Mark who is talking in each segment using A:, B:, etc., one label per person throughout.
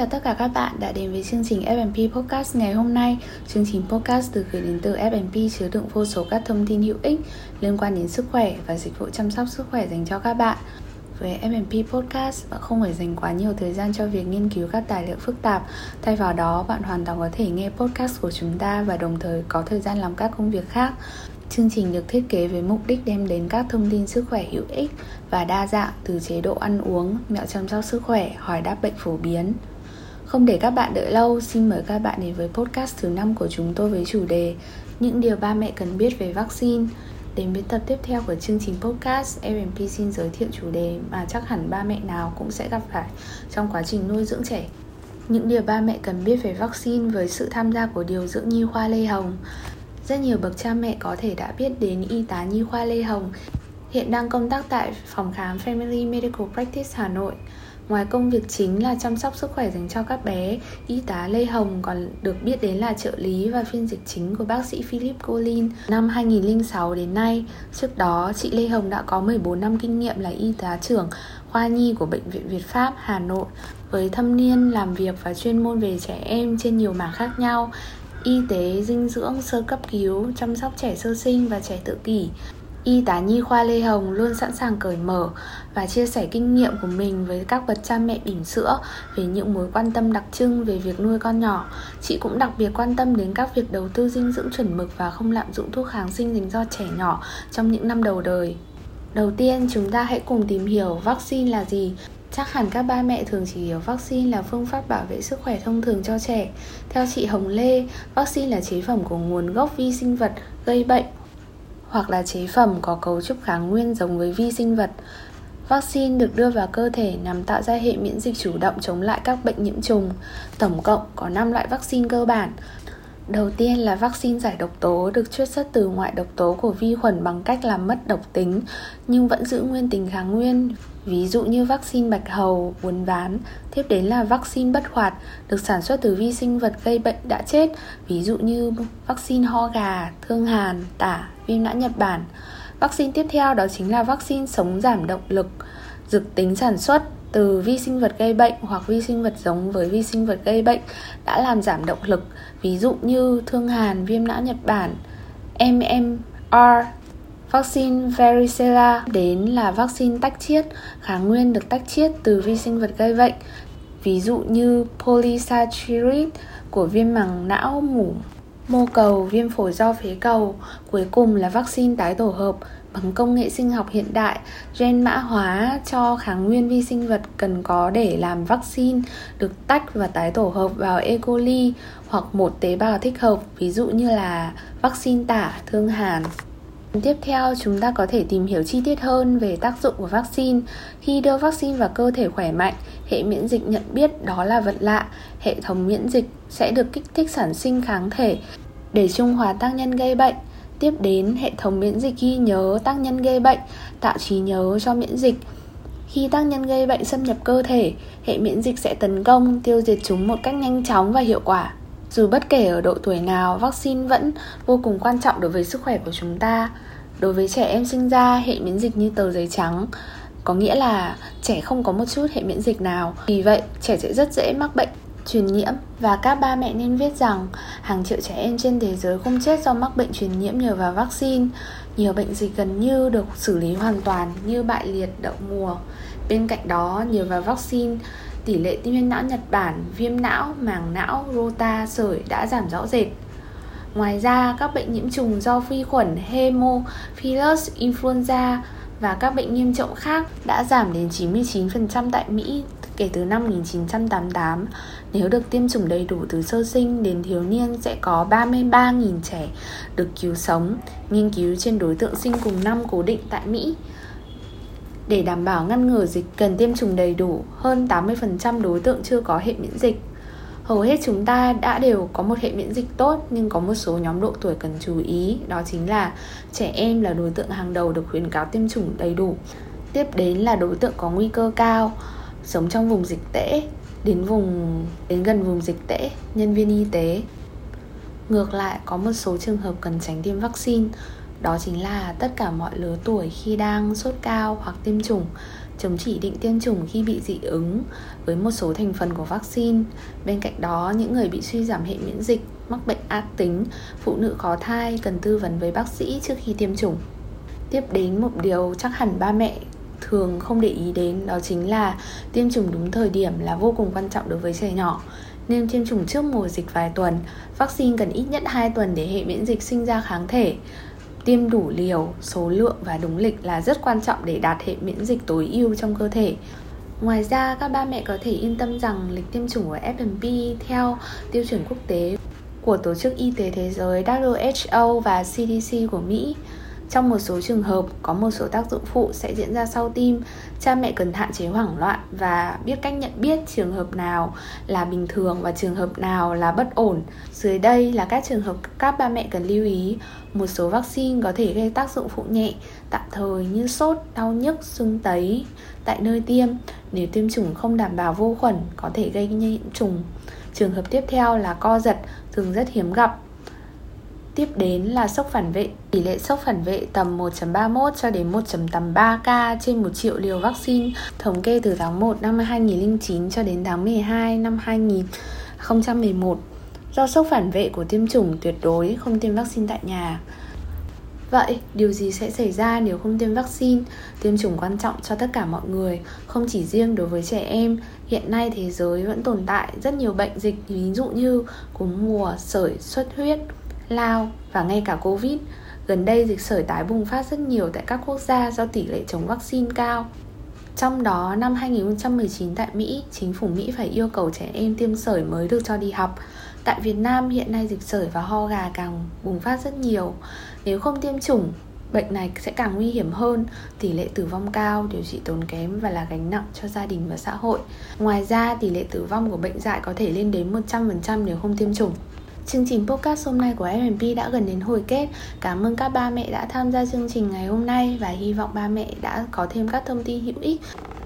A: chào tất cả các bạn đã đến với chương trình F&P Podcast ngày hôm nay. Chương trình podcast được gửi đến từ F&P chứa đựng vô số các thông tin hữu ích liên quan đến sức khỏe và dịch vụ chăm sóc sức khỏe dành cho các bạn. Với F&P Podcast, bạn không phải dành quá nhiều thời gian cho việc nghiên cứu các tài liệu phức tạp. Thay vào đó, bạn hoàn toàn có thể nghe podcast của chúng ta và đồng thời có thời gian làm các công việc khác. Chương trình được thiết kế với mục đích đem đến các thông tin sức khỏe hữu ích và đa dạng từ chế độ ăn uống, mẹo chăm sóc sức khỏe, hỏi đáp bệnh phổ biến. Không để các bạn đợi lâu, xin mời các bạn đến với podcast thứ 5 của chúng tôi với chủ đề Những điều ba mẹ cần biết về vaccine. Đến với tập tiếp theo của chương trình podcast, FMP xin giới thiệu chủ đề mà chắc hẳn ba mẹ nào cũng sẽ gặp phải trong quá trình nuôi dưỡng trẻ. Những điều ba mẹ cần biết về vaccine với sự tham gia của điều dưỡng nhi khoa Lê Hồng. Rất nhiều bậc cha mẹ có thể đã biết đến y tá nhi khoa Lê Hồng, hiện đang công tác tại phòng khám Family Medical Practice Hà Nội. Ngoài công việc chính là chăm sóc sức khỏe dành cho các bé, y tá Lê Hồng còn được biết đến là trợ lý và phiên dịch chính của bác sĩ Philip Colin. Năm 2006 đến nay, trước đó chị Lê Hồng đã có 14 năm kinh nghiệm là y tá trưởng khoa nhi của Bệnh viện Việt Pháp Hà Nội với thâm niên làm việc và chuyên môn về trẻ em trên nhiều mảng khác nhau y tế, dinh dưỡng, sơ cấp cứu, chăm sóc trẻ sơ sinh và trẻ tự kỷ. Y tá nhi khoa Lê Hồng luôn sẵn sàng cởi mở và chia sẻ kinh nghiệm của mình với các bậc cha mẹ bỉm sữa về những mối quan tâm đặc trưng về việc nuôi con nhỏ. Chị cũng đặc biệt quan tâm đến các việc đầu tư dinh dưỡng chuẩn mực và không lạm dụng thuốc kháng sinh dành cho trẻ nhỏ trong những năm đầu đời. Đầu tiên, chúng ta hãy cùng tìm hiểu vaccine là gì Chắc hẳn các ba mẹ thường chỉ hiểu vaccine là phương pháp bảo vệ sức khỏe thông thường cho trẻ. Theo chị Hồng Lê, vaccine là chế phẩm của nguồn gốc vi sinh vật gây bệnh hoặc là chế phẩm có cấu trúc kháng nguyên giống với vi sinh vật. Vaccine được đưa vào cơ thể nhằm tạo ra hệ miễn dịch chủ động chống lại các bệnh nhiễm trùng. Tổng cộng có 5 loại vaccine cơ bản. Đầu tiên là vaccine giải độc tố được chiết xuất từ ngoại độc tố của vi khuẩn bằng cách làm mất độc tính nhưng vẫn giữ nguyên tính kháng nguyên ví dụ như vaccine bạch hầu, uốn ván. Tiếp đến là vaccine bất hoạt, được sản xuất từ vi sinh vật gây bệnh đã chết, ví dụ như vaccine ho gà, thương hàn, tả, viêm não Nhật Bản. Vaccine tiếp theo đó chính là vaccine sống giảm động lực, dược tính sản xuất từ vi sinh vật gây bệnh hoặc vi sinh vật giống với vi sinh vật gây bệnh đã làm giảm động lực, ví dụ như thương hàn, viêm não Nhật Bản, MMR, Vaccine varicella đến là vaccine tách chiết, kháng nguyên được tách chiết từ vi sinh vật gây bệnh, ví dụ như polysaccharide của viêm màng não mủ, mô cầu, viêm phổi do phế cầu. Cuối cùng là vaccine tái tổ hợp bằng công nghệ sinh học hiện đại, gen mã hóa cho kháng nguyên vi sinh vật cần có để làm vaccine được tách và tái tổ hợp vào E. coli hoặc một tế bào thích hợp, ví dụ như là vaccine tả, thương hàn. Tiếp theo, chúng ta có thể tìm hiểu chi tiết hơn về tác dụng của vaccine. Khi đưa vaccine vào cơ thể khỏe mạnh, hệ miễn dịch nhận biết đó là vật lạ. Hệ thống miễn dịch sẽ được kích thích sản sinh kháng thể để trung hòa tác nhân gây bệnh. Tiếp đến, hệ thống miễn dịch ghi nhớ tác nhân gây bệnh, tạo trí nhớ cho miễn dịch. Khi tác nhân gây bệnh xâm nhập cơ thể, hệ miễn dịch sẽ tấn công, tiêu diệt chúng một cách nhanh chóng và hiệu quả. Dù bất kể ở độ tuổi nào, vaccine vẫn vô cùng quan trọng đối với sức khỏe của chúng ta. Đối với trẻ em sinh ra, hệ miễn dịch như tờ giấy trắng, có nghĩa là trẻ không có một chút hệ miễn dịch nào. Vì vậy, trẻ sẽ rất dễ mắc bệnh truyền nhiễm và các ba mẹ nên biết rằng hàng triệu trẻ em trên thế giới không chết do mắc bệnh truyền nhiễm nhờ vào vaccine. Nhiều bệnh dịch gần như được xử lý hoàn toàn như bại liệt, đậu mùa. Bên cạnh đó, nhờ vào vaccine, tỷ lệ tim viêm não Nhật Bản, viêm não, màng não, rota, sởi đã giảm rõ rệt. Ngoài ra, các bệnh nhiễm trùng do vi khuẩn Haemophilus influenza và các bệnh nghiêm trọng khác đã giảm đến 99% tại Mỹ kể từ năm 1988. Nếu được tiêm chủng đầy đủ từ sơ sinh đến thiếu niên sẽ có 33.000 trẻ được cứu sống, nghiên cứu trên đối tượng sinh cùng năm cố định tại Mỹ. Để đảm bảo ngăn ngừa dịch cần tiêm chủng đầy đủ, hơn 80% đối tượng chưa có hệ miễn dịch. Hầu hết chúng ta đã đều có một hệ miễn dịch tốt nhưng có một số nhóm độ tuổi cần chú ý, đó chính là trẻ em là đối tượng hàng đầu được khuyến cáo tiêm chủng đầy đủ. Tiếp đến là đối tượng có nguy cơ cao, sống trong vùng dịch tễ, đến vùng đến gần vùng dịch tễ, nhân viên y tế. Ngược lại có một số trường hợp cần tránh tiêm vaccine Đó chính là tất cả mọi lứa tuổi khi đang sốt cao hoặc tiêm chủng chống chỉ định tiêm chủng khi bị dị ứng với một số thành phần của vaccine. Bên cạnh đó, những người bị suy giảm hệ miễn dịch, mắc bệnh ác tính, phụ nữ có thai cần tư vấn với bác sĩ trước khi tiêm chủng. Tiếp đến một điều chắc hẳn ba mẹ thường không để ý đến đó chính là tiêm chủng đúng thời điểm là vô cùng quan trọng đối với trẻ nhỏ. Nên tiêm chủng trước mùa dịch vài tuần, vaccine cần ít nhất 2 tuần để hệ miễn dịch sinh ra kháng thể. Tiêm đủ liều, số lượng và đúng lịch là rất quan trọng để đạt hệ miễn dịch tối ưu trong cơ thể. Ngoài ra, các ba mẹ có thể yên tâm rằng lịch tiêm chủng của FMP theo tiêu chuẩn quốc tế của Tổ chức Y tế Thế giới WHO và CDC của Mỹ trong một số trường hợp có một số tác dụng phụ sẽ diễn ra sau tim, cha mẹ cần hạn chế hoảng loạn và biết cách nhận biết trường hợp nào là bình thường và trường hợp nào là bất ổn. Dưới đây là các trường hợp các ba mẹ cần lưu ý. Một số vaccine có thể gây tác dụng phụ nhẹ tạm thời như sốt, đau nhức, sưng tấy tại nơi tiêm. Nếu tiêm chủng không đảm bảo vô khuẩn có thể gây nhiễm trùng. Trường hợp tiếp theo là co giật, thường rất hiếm gặp Tiếp đến là sốc phản vệ. Tỷ lệ sốc phản vệ tầm 1.31 cho đến 1.83 ca trên 1 triệu liều vaccine thống kê từ tháng 1 năm 2009 cho đến tháng 12 năm 2011 do sốc phản vệ của tiêm chủng tuyệt đối không tiêm vaccine tại nhà. Vậy, điều gì sẽ xảy ra nếu không tiêm vaccine? Tiêm chủng quan trọng cho tất cả mọi người, không chỉ riêng đối với trẻ em. Hiện nay thế giới vẫn tồn tại rất nhiều bệnh dịch, ví dụ như cúm mùa, sởi, xuất huyết, lao và ngay cả Covid. Gần đây dịch sởi tái bùng phát rất nhiều tại các quốc gia do tỷ lệ chống vaccine cao. Trong đó, năm 2019 tại Mỹ, chính phủ Mỹ phải yêu cầu trẻ em tiêm sởi mới được cho đi học. Tại Việt Nam, hiện nay dịch sởi và ho gà càng bùng phát rất nhiều. Nếu không tiêm chủng, bệnh này sẽ càng nguy hiểm hơn, tỷ lệ tử vong cao, điều trị tốn kém và là gánh nặng cho gia đình và xã hội. Ngoài ra, tỷ lệ tử vong của bệnh dại có thể lên đến 100% nếu không tiêm chủng. Chương trình podcast hôm nay của FMP đã gần đến hồi kết. Cảm ơn các ba mẹ đã tham gia chương trình ngày hôm nay và hy vọng ba mẹ đã có thêm các thông tin hữu ích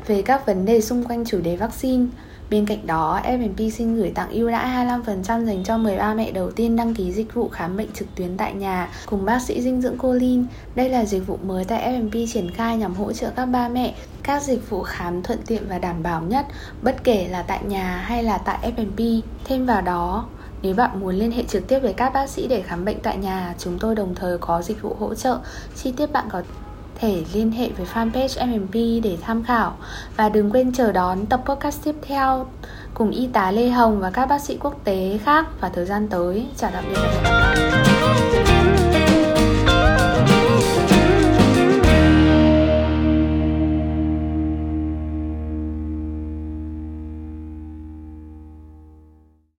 A: về các vấn đề xung quanh chủ đề vaccine. Bên cạnh đó, FMP xin gửi tặng ưu đãi 25% dành cho 13 mẹ đầu tiên đăng ký dịch vụ khám bệnh trực tuyến tại nhà cùng bác sĩ dinh dưỡng Colin. Đây là dịch vụ mới tại FMP triển khai nhằm hỗ trợ các ba mẹ các dịch vụ khám thuận tiện và đảm bảo nhất, bất kể là tại nhà hay là tại FMP. Thêm vào đó, nếu bạn muốn liên hệ trực tiếp với các bác sĩ để khám bệnh tại nhà, chúng tôi đồng thời có dịch vụ hỗ trợ. Chi tiết bạn có thể liên hệ với fanpage MMP để tham khảo. Và đừng quên chờ đón tập podcast tiếp theo cùng y tá Lê Hồng và các bác sĩ quốc tế khác vào thời gian tới. Chào tạm biệt và hẹn gặp lại.